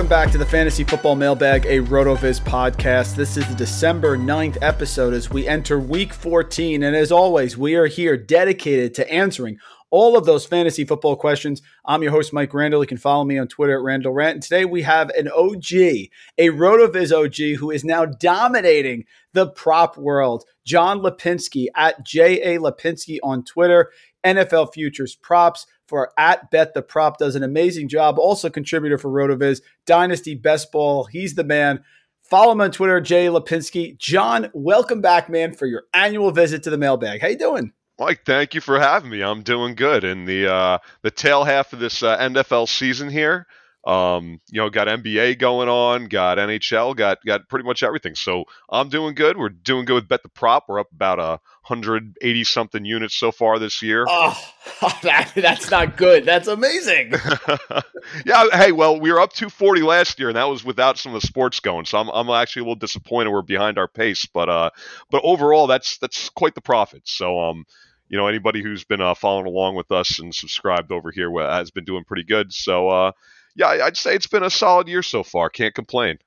Welcome back to the Fantasy Football Mailbag, a RotoViz podcast. This is the December 9th episode as we enter week 14. And as always, we are here dedicated to answering all of those fantasy football questions. I'm your host, Mike Randle. You can follow me on Twitter at Randle Rant. And today we have an OG, a RotoViz OG who is now dominating the prop world. John Lapinski at J.A. Lapinski on Twitter, NFL Futures Props for at Bet the Prop does an amazing job. Also contributor for RotoViz, Dynasty Best Ball. He's the man. Follow him on Twitter, Jay Lapinski. John, welcome back, man, for your annual visit to the mailbag. How you doing? Mike, thank you for having me. I'm doing good. In the uh, the tail half of this uh, NFL season here, um, you know, got NBA going on, got NHL, got got pretty much everything. So I'm doing good. We're doing good with Bet the Prop. We're up about a hundred eighty something units so far this year. Oh, that, that's not good. That's amazing. yeah. Hey, well, we were up 240 last year, and that was without some of the sports going. So I'm, I'm actually a little disappointed we're behind our pace, but uh, but overall, that's that's quite the profit. So um, you know, anybody who's been uh, following along with us and subscribed over here has been doing pretty good. So uh, yeah, I'd say it's been a solid year so far. Can't complain.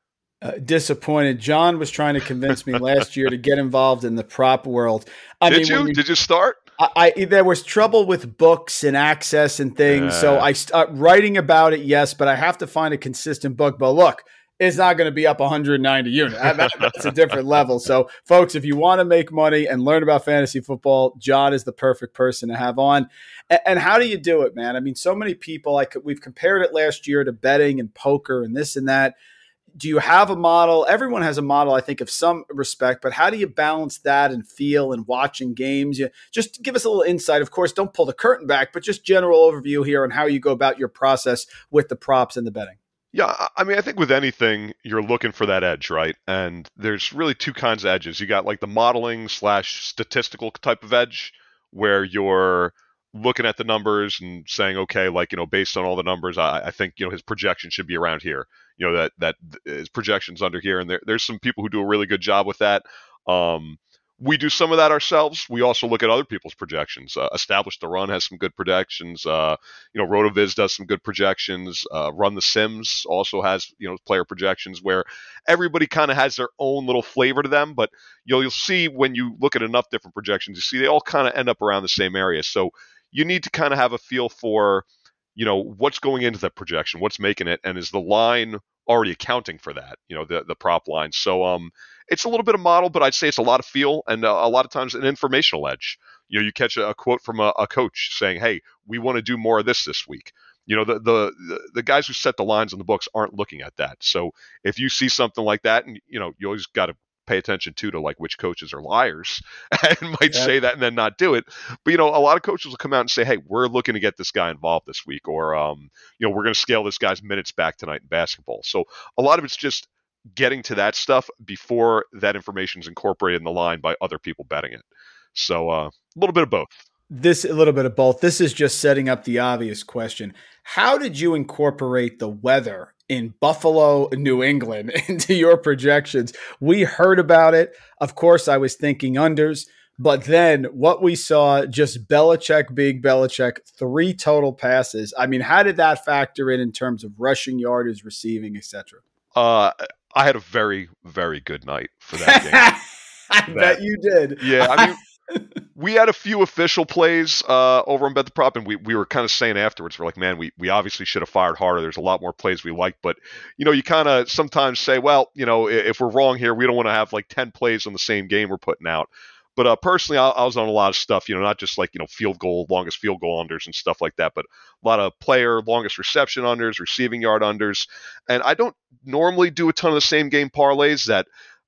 Uh, disappointed. John was trying to convince me last year to get involved in the prop world. I Did mean, you? you- Did you start? I, I there was trouble with books and access and things, so I start writing about it. Yes, but I have to find a consistent book. But look, it's not going to be up 190 units. That- that- That's a different level. So, folks, if you want to make money and learn about fantasy football, John is the perfect person to have on. And, and how do you do it, man? I mean, so many people. Like we've compared it last year to betting and poker and this and that do you have a model? Everyone has a model, I think, of some respect, but how do you balance that and feel and watching games? You, just give us a little insight. Of course, don't pull the curtain back, but just general overview here on how you go about your process with the props and the betting. Yeah, I- mean, I think with anything, you're looking for that edge, right? And there's really two kinds of edges. You got like the modeling slash statistical type of edge, where you're looking at the numbers and saying, okay, like you know, based on all the numbers, I, I think you know his projection should be around here. You know that that his projections under here, and there, there's some people who do a really good job with that. Um, we do some of that ourselves. We also look at other people's projections. Uh, Establish the Run has some good projections. Uh, you know, Rotoviz does some good projections. Uh, Run the Sims also has you know player projections where everybody kind of has their own little flavor to them. But you'll you'll see when you look at enough different projections, you see they all kind of end up around the same area. So you need to kind of have a feel for you know what's going into that projection, what's making it, and is the line already accounting for that? You know, the the prop line. So um, it's a little bit of model, but I'd say it's a lot of feel and uh, a lot of times an informational edge. You know, you catch a, a quote from a, a coach saying, "Hey, we want to do more of this this week." You know, the, the the the guys who set the lines on the books aren't looking at that. So if you see something like that, and you know, you always got to pay attention too to like which coaches are liars and might Yeah. say that and then not do it. But you know, a lot of coaches will come out and say, "Hey, we're looking to get this guy involved this week," or um, you know, we're going to scale this guy's minutes back tonight in basketball. So a lot of it's just getting to that stuff before that information is incorporated in the line by other people betting it. So uh, a little bit of both. This a little bit of both. This is just setting up the obvious question. How did you incorporate the weather in Buffalo, New England into your projections? We heard about it. Of course, I was thinking unders. But then what we saw, just Belichick being Belichick, three total passes. I mean, how did that factor in in terms of rushing yardage, receiving, etc.? Uh, I had a very, very good night for that game. I that, bet you did. Yeah, I mean, we had a few official plays uh, over on Bet the Prop, and we, we were kind of saying afterwards, we're like, man, we, we obviously should have fired harder. There's a lot more plays we like, but you know, you kind of sometimes say, well, you know, if we're wrong here, we don't want to have like ten plays on the same game we're putting out. But uh, personally, I, I, was on a lot of stuff, you know, not just like you know field goal, longest field goal unders and stuff like that, but a lot of player longest reception unders, receiving yard unders, and I don't normally do a ton of the same game parlays that.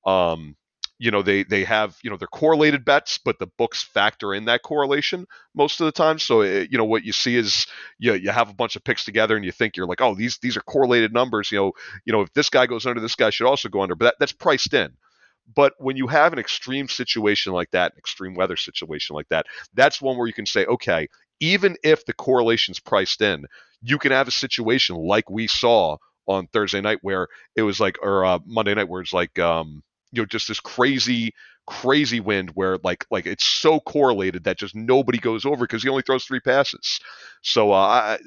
Um, you know they they have you know they're correlated bets but the books factor in that correlation most of the time. So it, eh, you know what you see is you, you have a bunch of picks together and you think you're like oh these these are correlated numbers. You know you know if this guy goes under this guy should also go under but that, that's priced in. But when you have an extreme situation like that an extreme weather situation like that that's one where you can say okay even if the correlation's priced in you can have a situation like we saw on Thursday night where it was like or uh, Monday night where it's like um you know just this crazy crazy wind where like like it's so correlated that just nobody goes over because he only throws three passes. So uh, I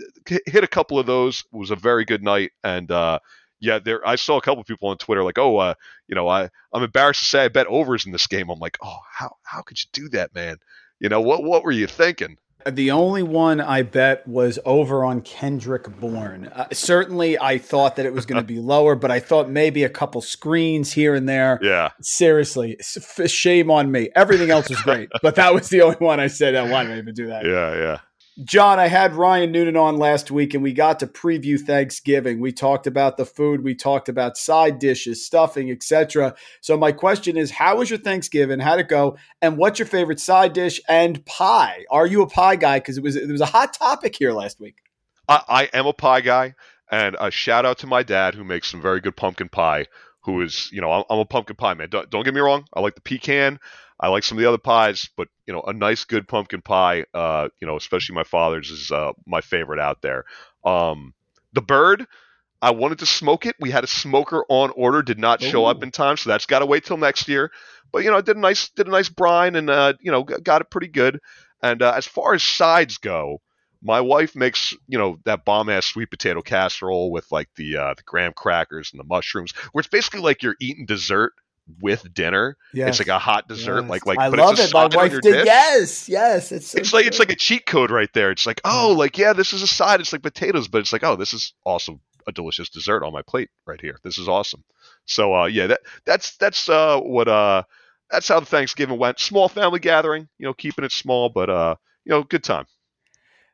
hit a couple of those. It was a very good night, and uh, yeah, there I saw a couple of people on Twitter like, oh, uh, you know, I I'm embarrassed to say I bet overs in this game. I'm like, oh, how how could you do that, man? You know what what were you thinking? The only one I bet was over on Kendrick Bourne. Uh, certainly, I thought that it was going to be lower, but I thought maybe a couple screens here and there. Yeah. Seriously, shame on me. Everything else was great, but that was the only one I said, I even do that? Yeah, yeah. John, I had Ryan Noonan on last week and we got to preview Thanksgiving. We talked about the food, we talked about side dishes, stuffing, etc. So my question is, how was your Thanksgiving? How'd it go? And what's your favorite side dish and pie? Are you a pie guy? Because it was it was a hot topic here last week. I, I am a pie guy, and a shout out to my dad who makes some very good pumpkin pie. Who is, you know, I'm, I'm a pumpkin pie man. Don't, don't get me wrong. I like the pecan. I like some of the other pies, but you know, a nice good pumpkin pie, uh, you know, especially my father's is uh, my favorite out there. Um, the bird, I wanted to smoke it. We had a smoker on order, did not show Ooh. up in time, so that's got to wait till next year. But you know, I did a nice did a nice brine and uh, you know got it pretty good. And uh, as far as sides go, my wife makes you know that bomb ass sweet potato casserole with like the uh, the graham crackers and the mushrooms, where it's basically like you're eating dessert with dinner. Yes. It's like a hot dessert, yes. like like. I love it. My wife did. Dish. Yes, yes. It's so it's like it's like a cheat code right there. It's like oh, like yeah, this is a side. It's like potatoes, but it's like oh, this is also a delicious dessert on my plate right here. This is awesome. So uh, yeah, that that's that's uh, what uh, that's how the Thanksgiving went. Small family gathering, you know, keeping it small, but uh, you know, good time.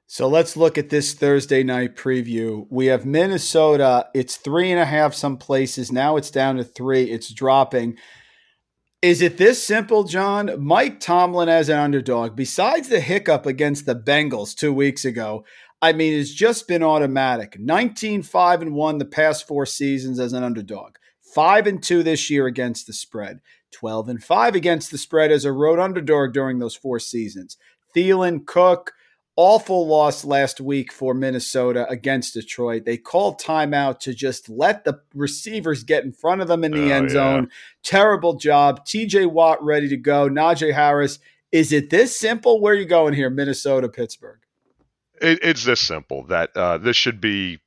So let's look at this Thursday night preview. We have Minnesota. It's three and a half some places. Now it's down to three. It's dropping. Is it this simple, John? Mike Tomlin as an underdog, besides the hiccup against the Bengals two weeks ago, I mean, it's just been automatic. 19 5 and 1 the past four seasons as an underdog. 5 and 2 this year against the spread. 12 and 5 against the spread as a road underdog during those four seasons. Thielen, Cook, awful loss last week for Minnesota against Detroit. They called timeout to just let the receivers get in front of them in the oh, end zone. Yeah. Terrible job. TJ Watt ready to go. Najee Harris. Is it this simple? Where are you going here? Minnesota, Pittsburgh. It, it's this simple that uh, this should be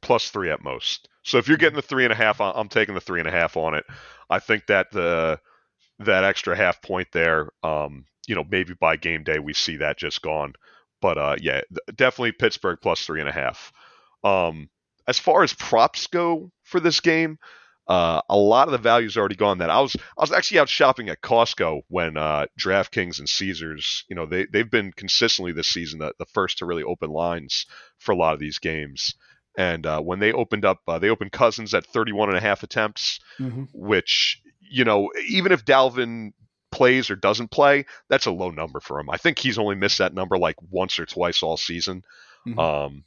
plus three at most. So if you're getting the three and a half, I'm taking the three and a half on it. I think that the that extra half point there, um, you know, maybe by game day we see that just gone. But uh, yeah, definitely Pittsburgh plus three and a half. Um, as far as props go for this game, uh, a lot of the value's already gone. That I was I was actually out shopping at Costco when uh, DraftKings and Caesars, you know, they they've been consistently this season the, the first to really open lines for a lot of these games. And uh, when they opened up, uh, they opened Cousins at 31 and a half attempts, mm-hmm. which you know, even if Dalvin plays or doesn't play, that's a low number for him. I think he's only missed that number like once or twice all season. Mm-hmm. Um,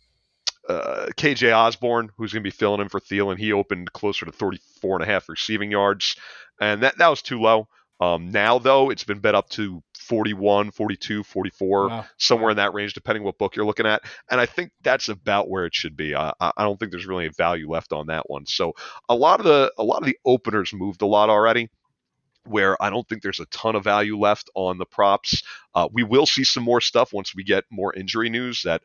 uh, KJ Osborne, who's going to be filling in for Thielen, he opened closer to 34 and a half receiving yards, and that, that was too low. Um, now, though, it's been bet up to 41, 42, 44, Wow. somewhere in that range, depending what book you're looking at. And I think that's about where it should be. I, I I don't think there's really a value left on that one. So a lot of the a lot of the openers moved a lot already. Where I don't think there's a ton of value left on the props. Uh, we will see some more stuff once we get more injury news. That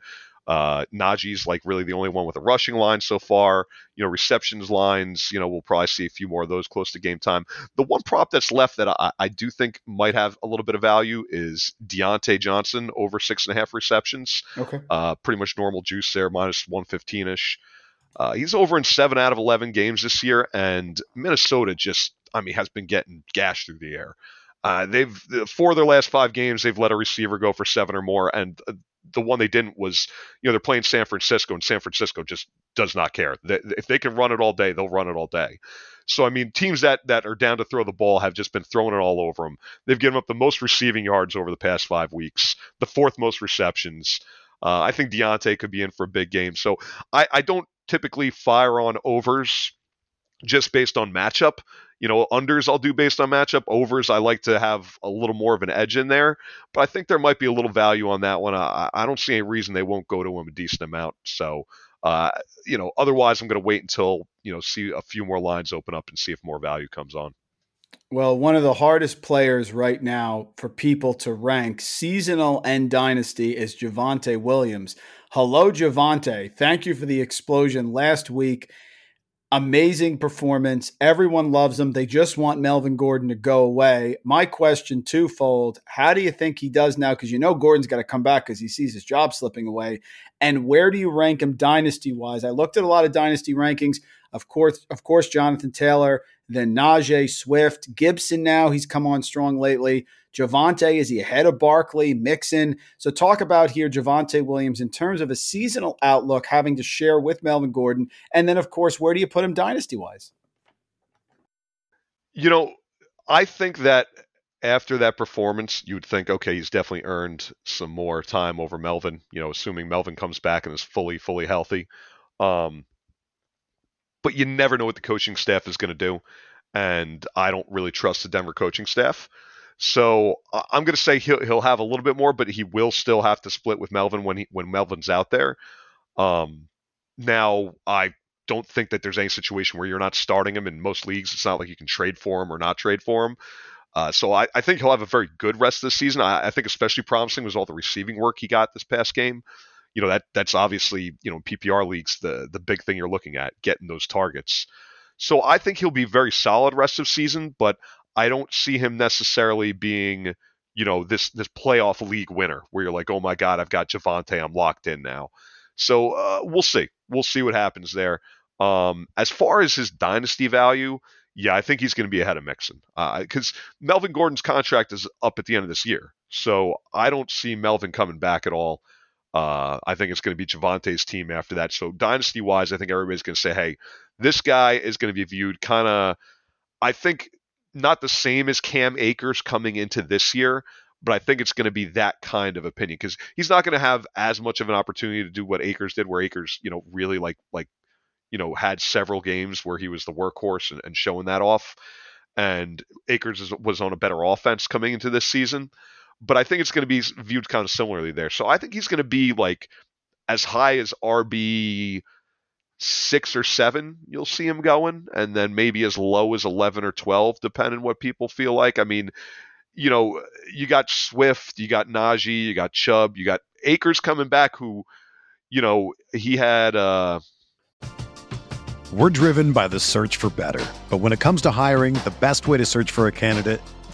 uh, Najee's like really the only one with a rushing line so far. You know, receptions lines. You know, we'll probably see a few more of those close to game time. The one prop that's left that I, I do think might have a little bit of value is Diontae Johnson over six and a half receptions. Okay. Uh, pretty much normal juice there, minus 115 ish. Uh, he's over in seven out of 11 games this year, and Minnesota just, I mean, has been getting gashed through the air. Uh, they've four of their last five games, they've let a receiver go for seven or more, and uh, the one they didn't was, you know, they're playing San Francisco, and San Francisco just does not care. If they can run it all day, they'll run it all day. So I mean, teams that that are down to throw the ball have just been throwing it all over them. They've given up the most receiving yards over the past five weeks, the fourth most receptions. Uh, I think Diontae could be in for a big game. So I, I don't typically fire on overs just based on matchup. You know, unders I'll do based on matchup. Overs I like to have a little more of an edge in there, but I think there might be a little value on that one. I, I don't see any reason they won't go to him a decent amount. So, uh, you know, otherwise I'm going to wait until you know see a few more lines open up and see if more value comes on. Well, one of the hardest players right now for people to rank seasonal and dynasty is Javonte Williams. Hello, Javonte. Thank you for the explosion last week. Amazing performance. Everyone loves him. They just want Melvin Gordon to go away. My question twofold. How do you think he does now? Because you know Gordon's got to come back because he sees his job slipping away. And where do you rank him dynasty wise? I looked at a lot of dynasty rankings. Of course, of course, Jonathan Taylor, then Najee, Swift, Gibson now. He's come on strong lately. Javonte, is he ahead of Barkley, Mixon? So talk about here Javonte Williams in terms of a seasonal outlook having to share with Melvin Gordon. And then, of course, where do you put him dynasty wise? You know, I think that after that performance, you would think, okay, he's definitely earned some more time over Melvin. You know, assuming Melvin comes back and is fully, fully healthy. Um, but you never know what the coaching staff is going to do, and I don't really trust the Denver coaching staff. So I'm going to say he'll he'll have a little bit more, but he will still have to split with Melvin when he when Melvin's out there. Um, now I don't think that there's any situation where you're not starting him in most leagues. It's not like you can trade for him or not trade for him. Uh, so I, I think he'll have a very good rest this season. I, I think especially promising was all the receiving work he got this past game. You know that that's obviously you know PPR leagues the the big thing you're looking at getting those targets. So I think he'll be very solid rest of season, but I don't see him necessarily being you know this this playoff league winner where you're like oh my god I've got Javonte I'm locked in now. So uh, we'll see we'll see what happens there. Um, as far as his dynasty value, yeah, I think he's going to be ahead of Mixon because uh, Melvin Gordon's contract is up at the end of this year, so I don't see Melvin coming back at all. Uh, I think it's going to be Javonte's team after that. So dynasty wise, I think everybody's going to say, hey, this guy is going to be viewed kind of, I think, not the same as Cam Akers coming into this year, but I think it's going to be that kind of opinion because he's not going to have as much of an opportunity to do what Akers did, where Akers, you know, really like like you know had several games where he was the workhorse and, and showing that off, and Akers was on a better offense coming into this season. But I think it's going to be viewed kind of similarly there. So I think he's going to be like as high as RB six or seven, you'll see him going, and then maybe as low as 11 or 12, depending what people feel like. I mean, you know, you got Swift, you got Najee, you got Chubb, you got Akers coming back, who, you know, he had. Uh... We're driven by the search for better. But when it comes to hiring, the best way to search for a candidate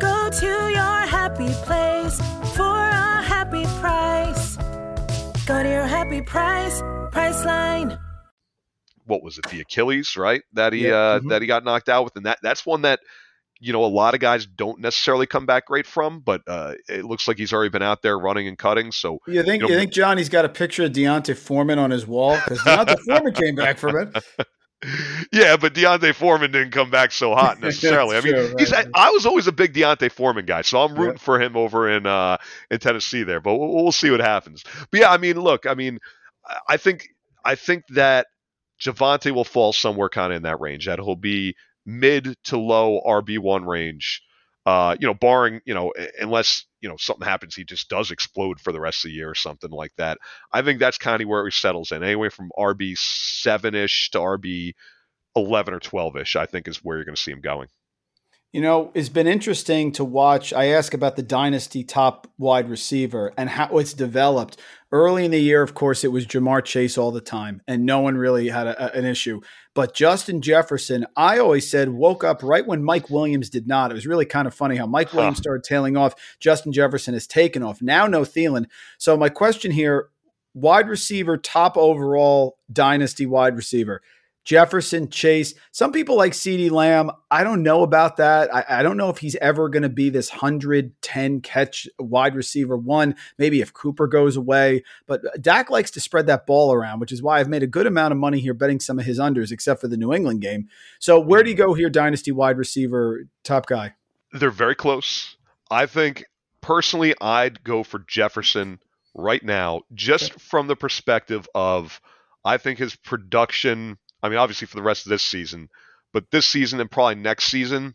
Go to your happy place for a happy price. Go to your happy price, Priceline. what was it the Achilles right that he Yeah, uh, mhm. that he got knocked out with and that that's one that you know a lot of guys don't necessarily come back great from but uh, it looks like he's already been out there running and cutting so You think You you think Johnny's got a picture of D'Onta Foreman on his wall because D'Onta Foreman came back from it. yeah but D'Onta Foreman didn't come back so hot necessarily I mean true, he's right. I was always a big D'Onta Foreman guy so I'm rooting Yeah. for him over in uh, in Tennessee there but we'll, we'll see what happens but yeah I mean look I mean I- I think I think that Javonte will fall somewhere kind of in that range. That he'll be mid to low RB one range. Uh, you know, barring you know, unless you know something happens, he just does explode for the rest of the year or something like that. I think that's kind of where he settles in, anyway, from RB seven ish to RB eleven or twelve ish. I think is where you're going to see him going. You know, it's been interesting to watch. I ask about the dynasty top wide receiver and how it's developed. Early in the year, of course, it was Ja'Marr Chase all the time, and no one really had a- an issue. But Justin Jefferson, I always said, woke up right when Mike Williams did not. It was really kind of funny how Mike Huh. Williams started tailing off. Justin Jefferson has taken off. Now, no Thielen. So, my question here wide receiver, top overall dynasty wide receiver. Jefferson, Chase. Some people like CeeDee Lamb. I don't know about that. I, I don't know if he's ever going to be this 110 catch wide receiver one. Maybe if Cooper goes away. But uh, Dak likes to spread that ball around, which is why I've made a good amount of money here betting some of his unders, except for the New England game. So where do you go here, dynasty wide receiver, top guy? They're very close. I think personally, I'd go for Jefferson right now, just from the perspective of I think his production. I mean, obviously for the rest of this season, but this season and probably next season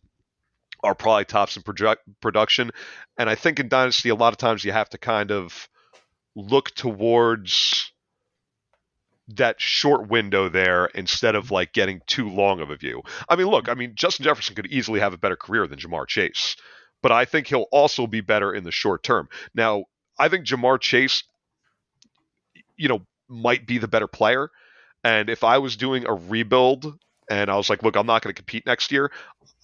are probably tops in produ- production. And I think in Dynasty, a lot of times you have to kind of look towards that short window there instead of like getting too long of a view. I mean, look, I mean, Justin Jefferson could easily have a better career than Ja'Marr Chase, but I think he'll also be better in the short term. Now, I think Ja'Marr Chase, you know, might be the better player. And if I was doing a rebuild and I was like, look, I'm not going to compete next year,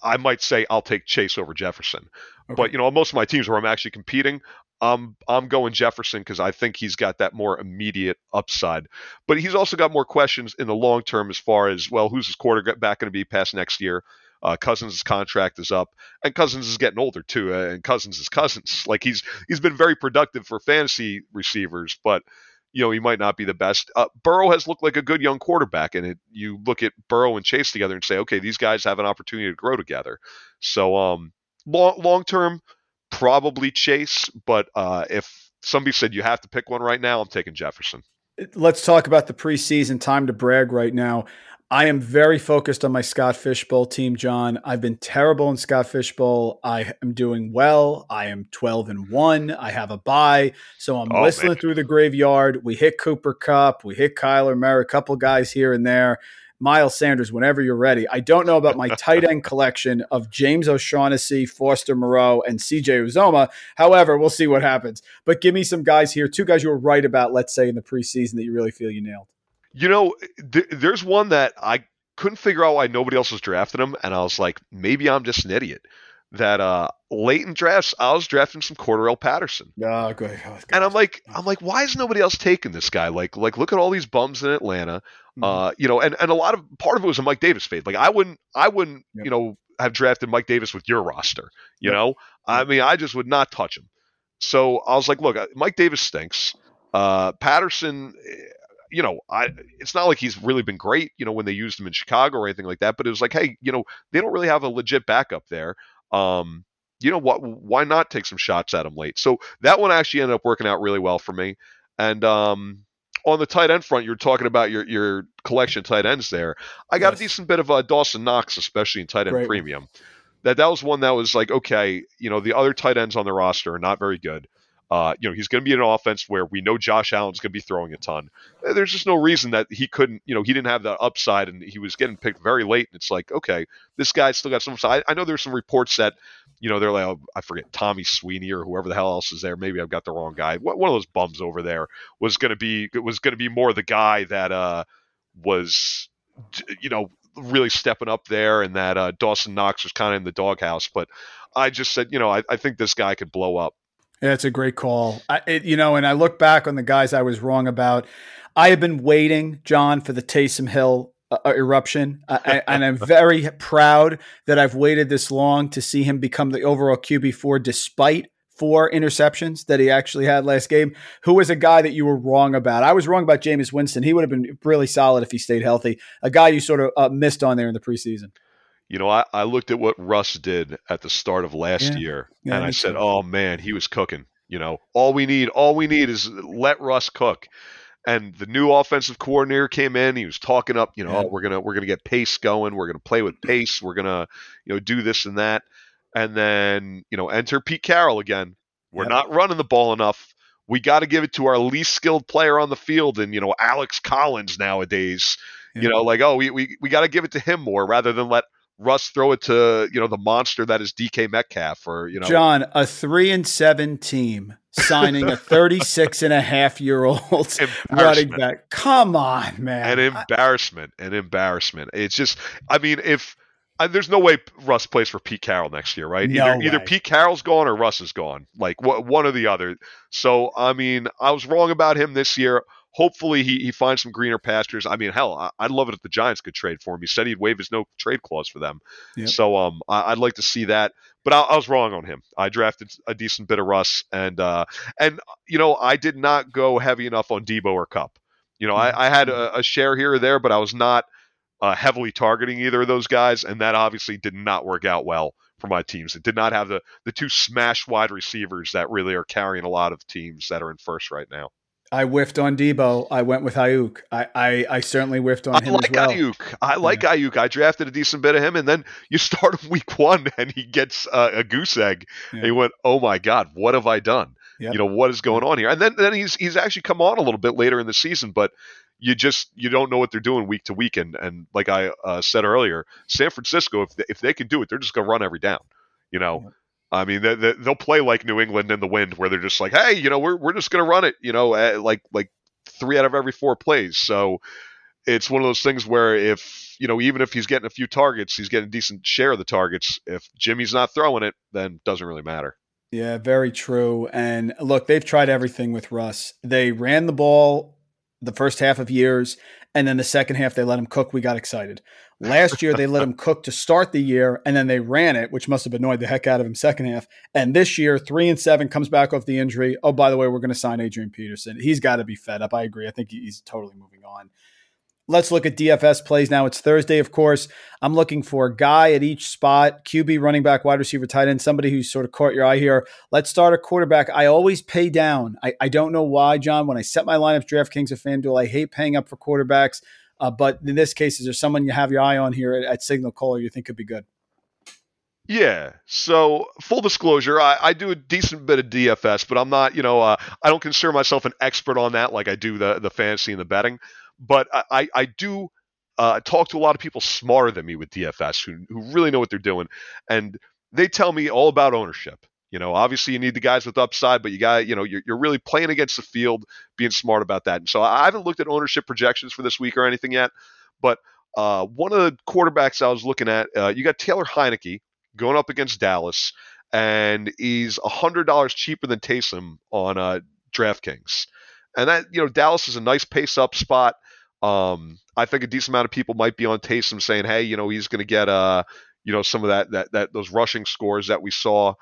I might say I'll take Chase over Jefferson. But you know, most of my teams where I'm actually competing, um, I'm going Jefferson because I think he's got that more immediate upside. But he's also got more questions in the long term as far as well, who's his quarterback going to be past next year? Uh, Cousins' contract is up, and Cousins is getting older too. uh, And Cousins is Cousins. Like he's he's been very productive for fantasy receivers, but you know he might not be the best. Uh, Burrow has looked like a good young quarterback, and it, you look at Burrow and Chase together and say, okay, these guys have an opportunity to grow together. So um, long long term, probably Chase, but uh, if somebody said you have to pick one right now, I'm taking Jefferson. Let's talk about the preseason. Time to brag right now. I am very focused on my Scott Fish Bowl team, John. I've been terrible in Scott Fish Bowl. I am doing well. I am 12 and 1. I have a bye. So I'm Oh, whistling man. through the graveyard. We hit Cooper Kupp. We hit Kyler Murray, a couple guys here and there. Miles Sanders, whenever you're ready. I don't know about my tight end collection of James O'Shaughnessy, Foster Moreau, and CJ Uzomah. However, we'll see what happens. But give me some guys here, two guys you were right about, let's say, in the preseason that you really feel you nailed. You know, th- there's one that I couldn't figure out why nobody else was drafting him, and I was like, maybe I'm just an idiot. That uh, late in drafts, I was drafting some Cordarrelle Patterson, Oh, good. Oh, and I'm like, I'm like, why is nobody else taking this guy? Like, like look at all these bums in Atlanta, Mm-hmm. uh, you know, and, and a lot of part of it was a Mike Davis fade. Like, I wouldn't, I wouldn't, Yep. you know, have drafted Mike Davis with your roster. You Yep. know, I mean, I just would not touch him. So I was like, look, uh, Mike Davis stinks. Uh, Patterson, eh, you know, I it's not like he's really been great, you know, when they used him in Chicago or anything like that. But it was like, hey, you know, they don't really have a legit backup there. Um, you know what? Why not take some shots at him late? So that one actually ended up working out really well for me. And um, on the tight end front, you're talking about your your collection of tight ends there. I got Yes. a decent bit of uh, Dawson Knox, especially in tight end Great premium. That that was one that was like, okay, you know, the other tight ends on the roster are not very good. Uh, you know, he's going to be in an offense where we know Josh Allen's going to be throwing a ton. Uh, There's just no reason that he couldn't, you know, he didn't have that upside and he was getting picked very late. And it's like, okay, this guy's still got some upside. I, know there's some reports that, you know, they're like, oh, I forget, Tommy Sweeney or whoever the hell else is there. Maybe I've got the wrong guy. One of those bums over there was going to be, was going to be more the guy that, uh, was, you know, really stepping up there and that uh, Dawson Knox was kind of in the doghouse. But I just said, you know, I, I think this guy could blow up. Yeah, it's a great call. I, it, you know, and I look back on the guys I was wrong about. I have been waiting, John, for the Taysom Hill uh, uh, eruption, uh, I- and I'm very proud that I've waited this long to see him become the overall QB four, despite four interceptions that he actually had last game. Who was a guy that you were wrong about? I was wrong about Jameis Winston. He would have been really solid if he stayed healthy. A guy you sort of uh, missed on there in the preseason. You know, I, I looked at what Russ did at the start of last Yeah. year, Yeah, and I said. "Oh man, he was cooking." You know, all we need, all we need is let Russ cook. And the new offensive coordinator came in. He was talking up, you know, Yeah. oh, we're gonna we're gonna get pace going. We're gonna play with pace. We're gonna, you know, do this and that. And then, you know, enter Pete Carroll again. We're not running the ball enough. We got to give it to our least skilled player on the field, and you know, Alex Collins nowadays. You know, like oh, we we, we got to give it to him more rather than let Russ throw it to you know the monster that is DK Metcalf or you know John, a three and seven team signing a 36 and a half year old running back. Come on, man. an embarrassment, an embarrassment. It's just, I mean, if I, there's no way Russ plays for Pete Carroll next year, right? No either either. Pete Carroll's gone or Russ is gone, like wh- one or the other. So I mean, I was wrong about him this year. Hopefully, he, he finds some greener pastures. I mean, hell, I, I'd love it if the Giants could trade for him. He said he'd waive his no trade clause for them. Yep. So um, I, I'd like to see that. But I, I was wrong on him. I drafted a decent bit of Russ, and uh, and you know, I did not go heavy enough on Deebo or Kupp. You know, I, I had a, a share here or there, but I was not uh, heavily targeting either of those guys, and that obviously did not work out well for my teams. It did not have the the two smash wide receivers that really are carrying a lot of teams that are in first right now. I whiffed on Deebo. I went with Aiyuk. I, I, I certainly whiffed on I him like as well. Aiyuk. I like Aiyuk. I drafted a decent bit of him, and then you start him week one, and he gets uh, a goose egg. Yeah. And you went, "Oh my God, what have I done? Yep. You know what is going on here?" And then then he's he's actually come on a little bit later in the season, but you just you don't know what they're doing week to week. And and like I uh, said earlier, San Francisco, if they, if they can do it, they're just going to run every down. You know. I mean, they, they, they'll play like New England in the wind, where they're just like, "Hey, you know, we're we're just to run it," you know, like like three out of every four plays. So it's one of those things where if you know even if he's getting a few targets he's getting a decent share of the targets if jimmy's not throwing it then doesn't really matter Yeah, very true. And look, they've tried everything with Russ. They ran the ball the first half of years, and then the second half they let him cook. We got excited. Last year they let him cook to start the year, and then they ran it, which must have annoyed the heck out of him second half. And this year, three and seven comes back off the injury. Oh, by the way, we're going to sign Adrian Peterson. He's got to be fed up. I agree. I think he's totally moving on. Let's look at DFS plays now. It's Thursday, of course. I'm looking for a guy at each spot QB, running back, wide receiver, tight end, somebody who's sort of caught your eye here. Let's start a quarterback. I always pay down. I, I don't know why, John. When I set my lineups, DraftKings or FanDuel, I hate paying up for quarterbacks. Uh, but in this case, is there someone you have your eye on here at, at Signal Caller you think could be good? yeah so full disclosure I, I do a decent bit of dfs but i'm not you know uh, i don't consider myself an expert on that like i do the the fantasy and the betting but i i, do uh, talk to a lot of people smarter than me with dfs who, who really know what they're doing and they tell me all about ownership. You know obviously you need the guys with upside but you got you know you're, you're really playing against the field being smart about that and so i haven't looked at ownership projections for this week or anything yet but uh, one of the quarterbacks i was looking at uh, you got taylor heinicke going up against dallas and he's $100 cheaper than taysom on uh, draftkings and that you know dallas is a nice pace up spot um, i think a decent amount of people might be on taysom saying hey you know he's going to get uh you know some of that that that those rushing scores that we saw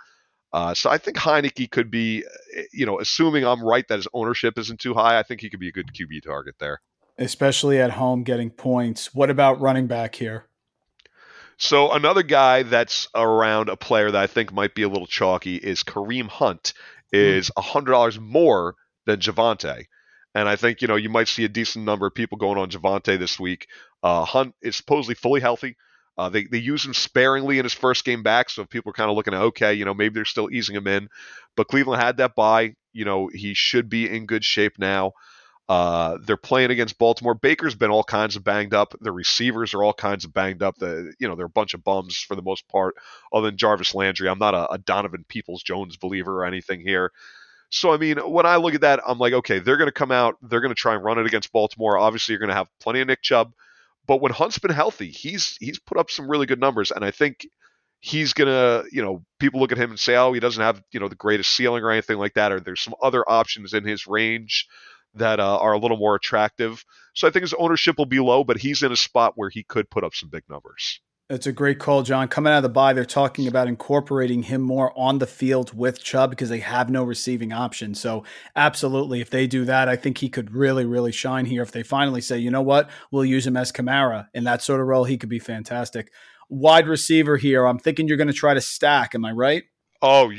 uh, so I think Heinicke could be, uh, you know, assuming I'm right that his ownership isn't too high, I think he could be a good QB target there. Especially at home getting points. What about running back here? So another guy that's around a player that I think might be a little chalky is Kareem Hunt is a hundred dollars more than Javonte. And I think, you know, you might see a decent number of people going on Javonte this week. Uh, Hunt is supposedly fully healthy. Uh, they, they use him sparingly in his first game back, so people are kind of looking at, okay, you know, maybe they're still easing him in. But Cleveland had that bye. You know, he should be in good shape now. Uh, they're playing against Baltimore. Baker's been all kinds of banged up. The receivers are all kinds of banged up. The you know they're a bunch of bums for the most part, other than Jarvis Landry. I'm not a, a Donovan Peoples Jones believer or anything here. So I mean, when I look at that, I'm like, okay, they're going to come out. They're going to try and run it against Baltimore. Obviously, you're going to have plenty of Nick Chubb, but when Hunt's been healthy, he's he's put up some really good numbers, and I think he's gonna, you know, people look at him and say, oh, he doesn't have, you know, the greatest ceiling or anything like that, or there's some other options in his range that uh, are a little more attractive. So I think his ownership will be low, but he's in a spot where he could put up some big numbers. It's a great call, John. Coming out of the bye, they're talking about incorporating him more on the field with Chubb because they have no receiving option. So, absolutely, if they do that, I think he could really, really shine here. If they finally say, you know what, we'll use him as Kamara in that sort of role, he could be fantastic. Wide receiver here, I'm thinking you're going to try to stack. Am I right? Oh,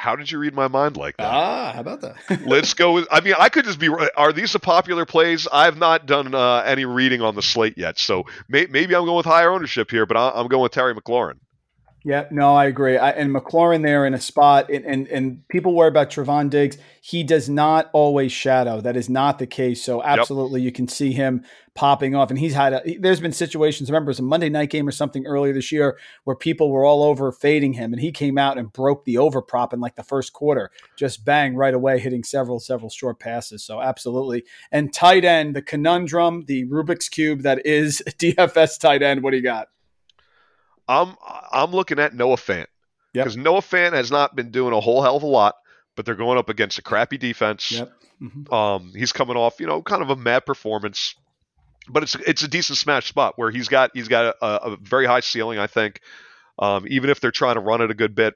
how did you read my mind like that? Ah, how about that? Let's go. With, I mean, I could just be. Are these the popular plays? I've not done uh, any reading on the slate yet, so may, maybe I'm going with higher ownership here, but I, am going with Terry McLaurin. Yeah, no, I agree. I, and McLaurin there in a spot, and, and, and people worry about Trevon Diggs. He does not always shadow. That is not the case. So absolutely, yep. you can see him popping off. And he's had a. There's been situations. Remember, it was a Monday night game or something earlier this year where people were all over fading him, and he came out and broke the over prop in like the first quarter, just bang right away, hitting several several short passes. So absolutely. And tight end, the conundrum, the Rubik's cube that is DFS tight end. What do you got? I'm I'm looking at Noah Fant because yep. Noah Fant has not been doing a whole hell of a lot, but they're going up against a crappy defense. Yep. Mm-hmm. Um, he's coming off, you know, kind of a mad performance, but it's it's a decent smash spot where he's got he's got a, a very high ceiling. I think, um, even if they're trying to run it a good bit,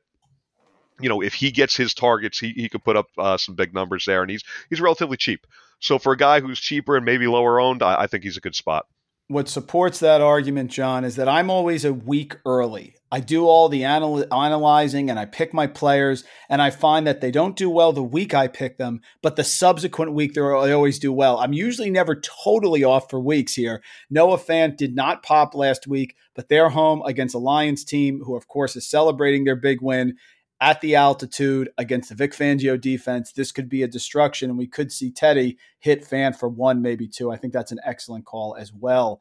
you know, if he gets his targets, he, he could put up uh, some big numbers there, and he's he's relatively cheap. So for a guy who's cheaper and maybe lower owned, I, I think he's a good spot what supports that argument, John, is that I'm always a week early. I do all the anal- analyzing and I pick my players, and I find that they don't do well the week I pick them, but the subsequent week they always do well. I'm usually never totally off for weeks here. Noah Fant did not pop last week, but they're home against a Lions team who, of course, is celebrating their big win at the altitude against the Vic Fangio defense. This could be a destruction, and we could see Teddy hit Fant for one, maybe two. I think that's an excellent call as well.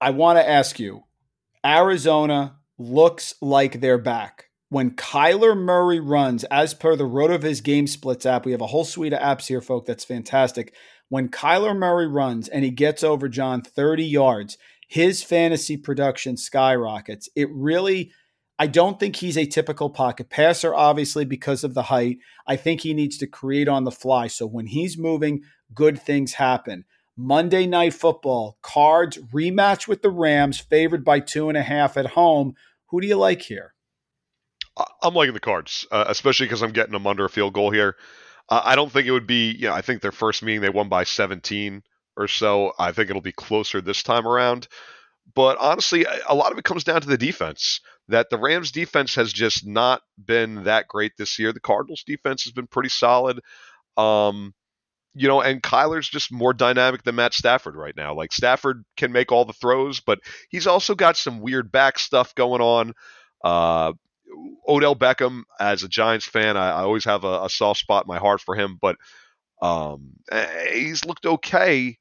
I want to ask you Arizona looks like they're back. When Kyler Murray runs, as per the RotoViz Game Splits app, we have a whole suite of apps here, folks. That's fantastic. When Kyler Murray runs and he gets over John 30 yards, his fantasy production skyrockets. It really I don't think he's a typical pocket passer, obviously, because of the height. I think he needs to create on the fly. So when he's moving, good things happen. Monday Night Football, Cards rematch with the Rams, favored by two and a half at home. Who do you like here? I'm liking the Cards, uh, especially because I'm getting them under a field goal here. Uh, I don't think it would be, you know, I think their first meeting they won by 17 or so. I think it'll be closer this time around. But honestly, a lot of it comes down to the defense. That the Rams defense has just not been that great this year. The Cardinals defense has been pretty solid. Um, you know, and Kyler's just more dynamic than Matt Stafford right now. Like Stafford can make all the throws, but he's also got some weird back stuff going on. Uh, Odell Beckham, as a Giants fan, I, I always have a, a, soft spot in my heart for him, but um, eh, he's looked okay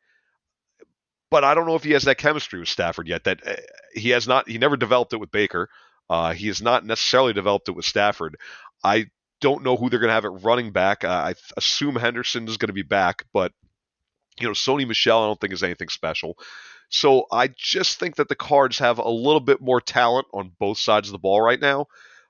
but I don't know if he has that chemistry with Stafford yet. That uh, he has not. He never developed it with Baker. Uh, he has not necessarily developed it with Stafford. I don't know who they're going to have at running back. Uh, I assume Henderson is going to be back, but you know, Sony Michel I don't think is anything special. So I just think that the Cards have a little bit more talent on both sides of the ball right now.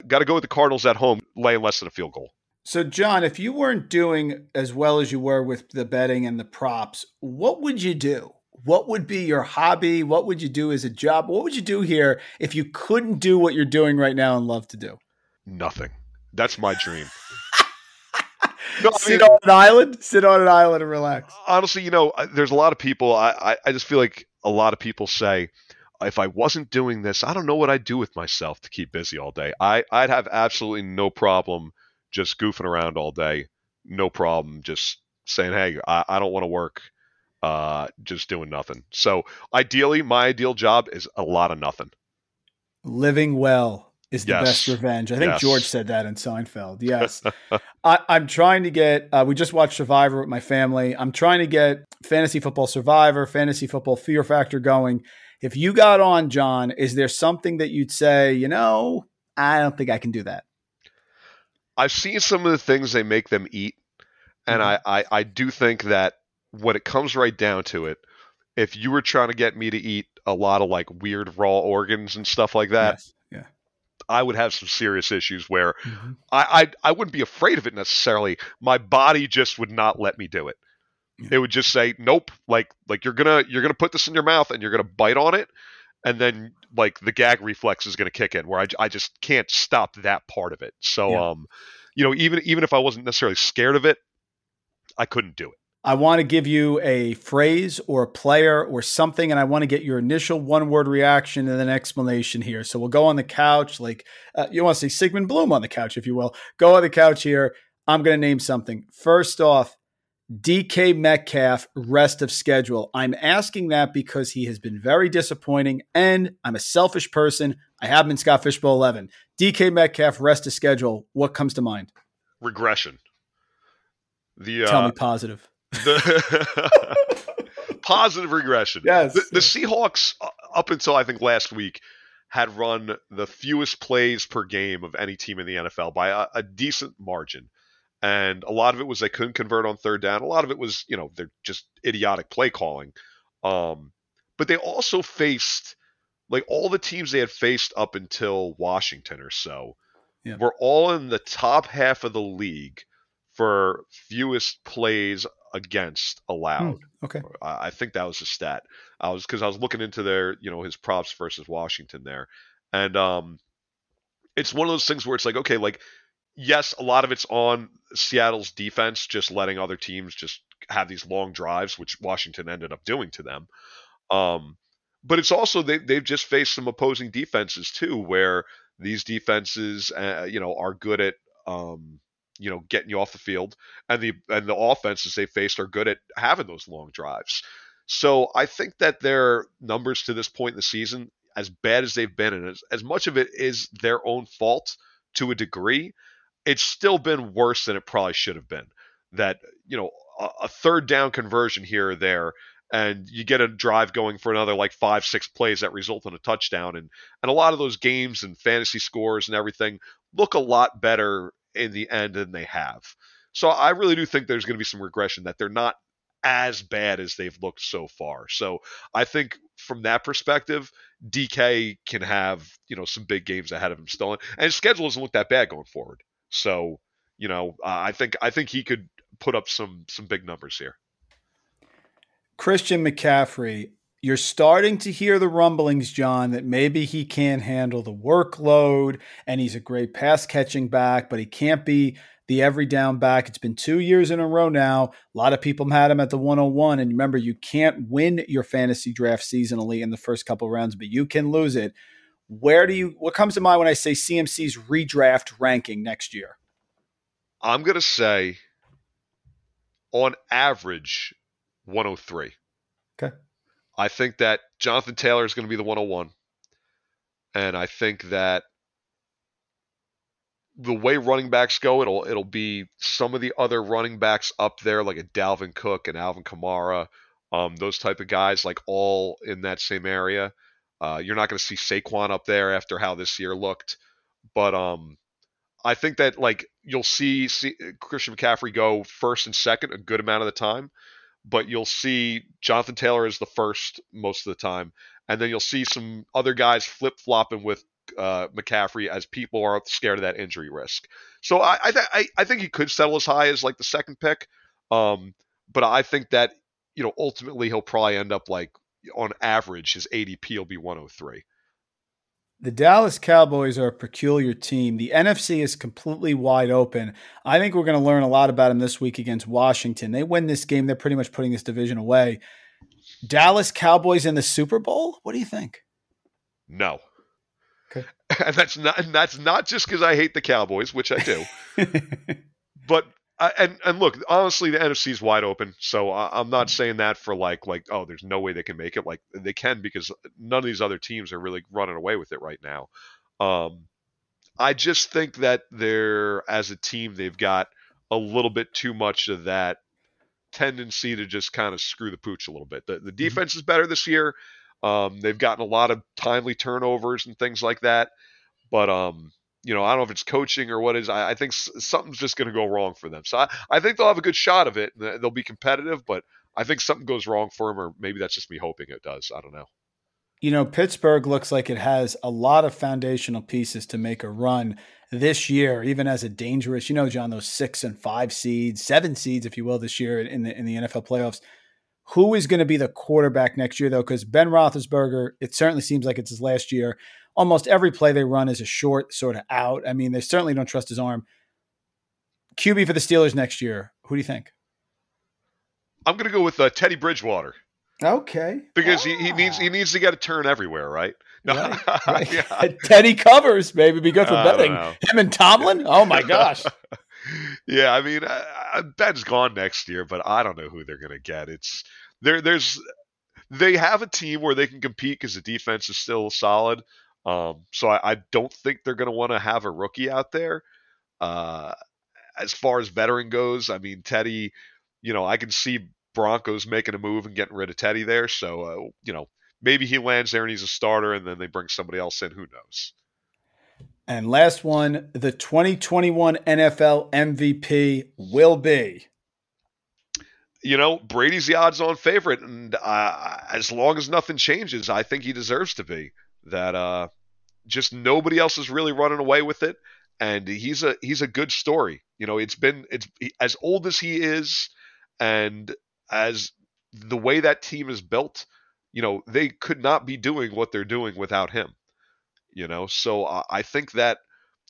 Got to go with the Cardinals at home, laying less than a field goal. So, John, if you weren't doing as well as you were with the betting and the props, what would you do? What would be your hobby? What would you do as a job? What would you do here if you couldn't do what you're doing right now and love to do? Nothing. That's my dream. no, Sit mean, on an island. Sit on an island and relax. Honestly, you know, there's a lot of people. I, I, I just feel like a lot of people say, if I wasn't doing this, I don't know what I'd do with myself to keep busy all day. I, I'd have absolutely no problem just goofing around all day. No problem just saying, "Hey, I, I don't want to work, uh, just doing nothing." So ideally, my ideal job is a lot of nothing. Living well is the Yes. best revenge. I think Yes. George said that in Seinfeld. Yes. I, I'm trying to get, uh, we just watched Survivor with my family. I'm trying to get Fantasy Football Survivor, Fantasy Football Fear Factor going. If you got on, John, is there something that you'd say, you know, I don't think I can do that? I've seen some of the things they make them eat, and Mhm. I, I, I do think that when it comes right down to it, if you were trying to get me to eat a lot of like weird raw organs and stuff like that, yes. Yeah. I would have some serious issues where Mhm. I, I I wouldn't be afraid of it necessarily. My body just would not let me do it. Yeah. It would just say nope. Like like you're gonna you're gonna put this in your mouth and you're gonna bite on it, and then like the gag reflex is gonna kick in where I, I just can't stop that part of it. So Yeah. um, you know even even if I wasn't necessarily scared of it, I couldn't do it. I want to give you a phrase or a player or something, and I want to get your initial one word reaction and then explanation here. So we'll go on the couch, like uh, you want to see Sigmund Bloom on the couch, if you will. Go on the couch here. I'm going to name something. First off, DK Metcalf, rest of schedule. I'm asking that because he has been very disappointing, and I'm a selfish person. I have him in Scott Fish Bowl 11. DK Metcalf, rest of schedule. What comes to mind? Regression. The Tell uh, me positive. The positive regression. Yes. The, the Seahawks, uh, up until I think last week, had run the fewest plays per game of any team in the NFL by a, a decent margin. And a lot of it was they couldn't convert on third down. A lot of it was, you know, they're just idiotic play calling. Um, but they also faced, like, all the teams they had faced up until Washington or so Yeah. were all in the top half of the league for fewest plays against allowed. Okay. I I think that was a stat. I was because I was looking into their, you know, his props versus Washington there, and um, it's one of those things where it's like, okay, like yes, a lot of it's on Seattle's defense, just letting other teams just have these long drives, which Washington ended up doing to them. Um, but it's also they they've just faced some opposing defenses too, where these defenses, uh, you know, are good at um, you know, getting you off the field, and the and the offenses they faced are good at having those long drives. So I think that their numbers to this point in the season, as bad as they've been, and as, as much of it is their own fault to a degree, it's still been worse than it probably should have been. That you know, a, a third down conversion here or there, and you get a drive going for another like five, six plays that result in a touchdown, and and a lot of those games and fantasy scores and everything look a lot better in the end than they have. So I really do think there's going to be some regression that they're not as bad as they've looked so far. So I think from that perspective, DK can have you know some big games ahead of him still, and his schedule doesn't look that bad going forward. So you know uh, I think I think he could put up some some big numbers here. Christian McCaffrey, you're starting to hear the rumblings, John, that maybe he can't handle the workload and he's a great pass catching back, but he can't be the every down back. It's been two years in a row now. A lot of people had him at the 101. And remember, you can't win your fantasy draft seasonally in the first couple rounds, but you can lose it. Where do you, what comes to mind when I say CMC's redraft ranking next year? I'm gonna say on average 103. Okay. I think that Jonathan Taylor is going to be the 101. And I think that the way running backs go, it'll it'll be some of the other running backs up there, like a Dalvin Cook and Alvin Kamara, um, those type of guys, like all in that same area. Uh, you're not going to see Saquon up there after how this year looked, but um, I think that like you'll see, see Christian McCaffrey go first and second a good amount of the time, but you'll see Jonathan Taylor is the first most of the time, and then you'll see some other guys flip flopping with uh, McCaffrey as people are scared of that injury risk. So I I, th- I I think he could settle as high as like the second pick, um, but I think that you know ultimately he'll probably end up like on average his ADP will be 103. The Dallas Cowboys are a peculiar team. The NFC is completely wide open. I think we're going to learn a lot about them this week against Washington. They win this game, they're pretty much putting this division away. Dallas Cowboys in the Super Bowl? What do you think? No. Okay. And that's not and that's not just because I hate the Cowboys, which I do, but I, and and look, honestly, the NFC is wide open. So I, am not saying that for like like oh, there's no way they can make it. Like they can because none of these other teams are really running away with it right now. Um, I just think that they're as a team they've got a little bit too much of that tendency to just kind of screw the pooch a little bit. The, the mm-hmm. defense mm-hmm. is better this year. Um, they've gotten a lot of timely turnovers and things like that. But um, you know, I don't know if it's coaching or what is. I, I think something's just going to go wrong for them. So I, I think they'll have a good shot of it. And They'll be competitive, but I think something goes wrong for them, or maybe that's just me hoping it does. I don't know. You know, Pittsburgh looks like it has a lot of foundational pieces to make a run this year, even as a dangerous, you know, John, those six and five seeds, seven seeds, if you will, this year in the in the NFL playoffs. Who is going to be the quarterback next year, though? Because Ben Roethlisberger, it certainly seems like it's his last year. Almost every play they run is a short sort of out. I mean, they certainly don't trust his arm. QB for the Steelers next year. Who do you think? I'm going to go with uh, Teddy Bridgewater. Okay. Because ah. he, he needs he ah. needs to get a turn everywhere, right? No, right, right. yeah. Teddy covers, maybe, because we're betting him and Tomlin. Oh my gosh. yeah, I mean, uh, Ben's gone next year, but I don't know who they're going to get. It's there. There's they have a team where they can compete because the defense is still solid. Um, so I, I, don't think they're going to want to have a rookie out there. Uh, as far as veteran goes, I mean, Teddy, you know, I can see Broncos making a move and getting rid of Teddy there. So, uh, you know, maybe he lands there and he's a starter and then they bring somebody else in. Who knows? And last one the 2021 NFL MVP will be. You know, Brady's the odds on favorite. And uh, as long as nothing changes, I think he deserves to be. That uh, just nobody else is really running away with it. And he's a he's a good story. You know, it's been it's as old as he is, and as the way that team is built, you know, they could not be doing what they're doing without him. You know, so I think that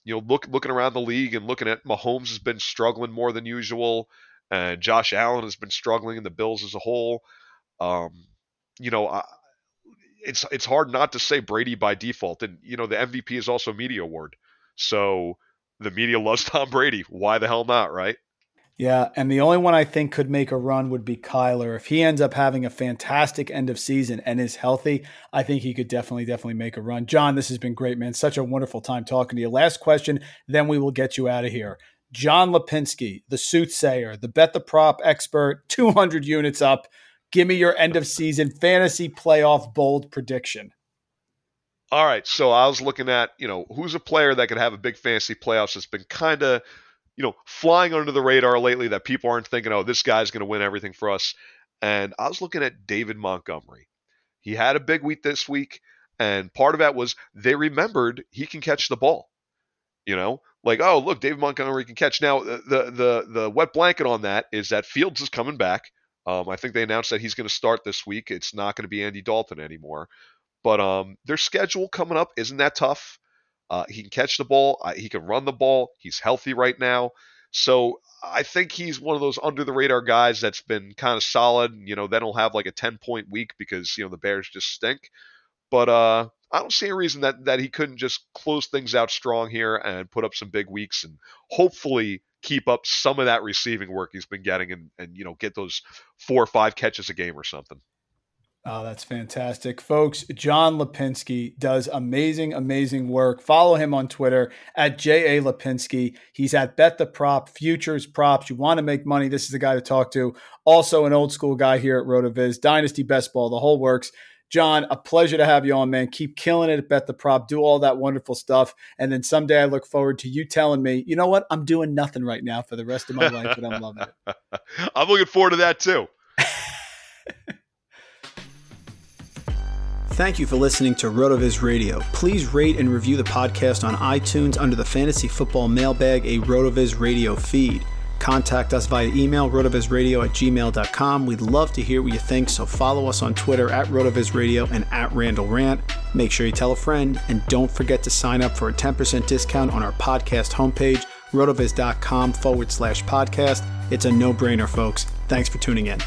you know, look looking around the league and looking at Mahomes has been struggling more than usual, and Josh Allen has been struggling, in the Bills as a whole. Um, you know, I, it's it's hard not to say Brady by default, and you know, the MVP is also media award, so the media loves Tom Brady. Why the hell not, right? Yeah, and the only one I think could make a run would be Kyler. If he ends up having a fantastic end of season and is healthy, I think he could definitely, definitely make a run. John, this has been great, man. Such a wonderful time talking to you. Last question, then we will get you out of here. John Lapinski, the soothsayer, the bet the prop expert, 200 units up. Give me your end of season fantasy playoff bold prediction. All right, so I was looking at, you know, who's a player that could have a big fantasy playoffs that's been kind of – you know, flying under the radar lately that people aren't thinking, oh, this guy's going to win everything for us. And I was looking at David Montgomery. He had a big week this week, and part of that was they remembered he can catch the ball. You know, like oh look, David Montgomery can catch. Now the the the wet blanket on that is that Fields is coming back. Um, I think they announced that he's going to start this week. It's not going to be Andy Dalton anymore. But um, their schedule coming up isn't that tough. Uh, he can catch the ball. Uh, he can run the ball. He's healthy right now. So I think he's one of those under the radar guys that's been kind of solid. You know, then he'll have like a 10 point week because, you know, the Bears just stink. But uh, I don't see a reason that, that he couldn't just close things out strong here and put up some big weeks and hopefully keep up some of that receiving work he's been getting and, and you know, get those four or five catches a game or something. Oh, that's fantastic. Folks, John Lapinski does amazing, amazing work. Follow him on Twitter at J.A. Lapinski. He's at Bet the Prop, Futures Props. You want to make money, this is the guy to talk to. Also, an old school guy here at RotoViz, Dynasty Best Ball, the whole works. John, a pleasure to have you on, man. Keep killing it at Bet the Prop. Do all that wonderful stuff. And then someday I look forward to you telling me, you know what? I'm doing nothing right now for the rest of my life, but I'm loving it. I'm looking forward to that too. Thank you for listening to RotoViz Radio. Please rate and review the podcast on iTunes under the Fantasy Football Mailbag, a RotoViz Radio feed. Contact us via email, rotovizradio at gmail.com. We'd love to hear what you think, so follow us on Twitter at RotoVizRadio and at Randle Rant. Make sure you tell a friend, and don't forget to sign up for a 10% discount on our podcast homepage, rotoviz.com forward slash podcast. It's a no brainer, folks. Thanks for tuning in.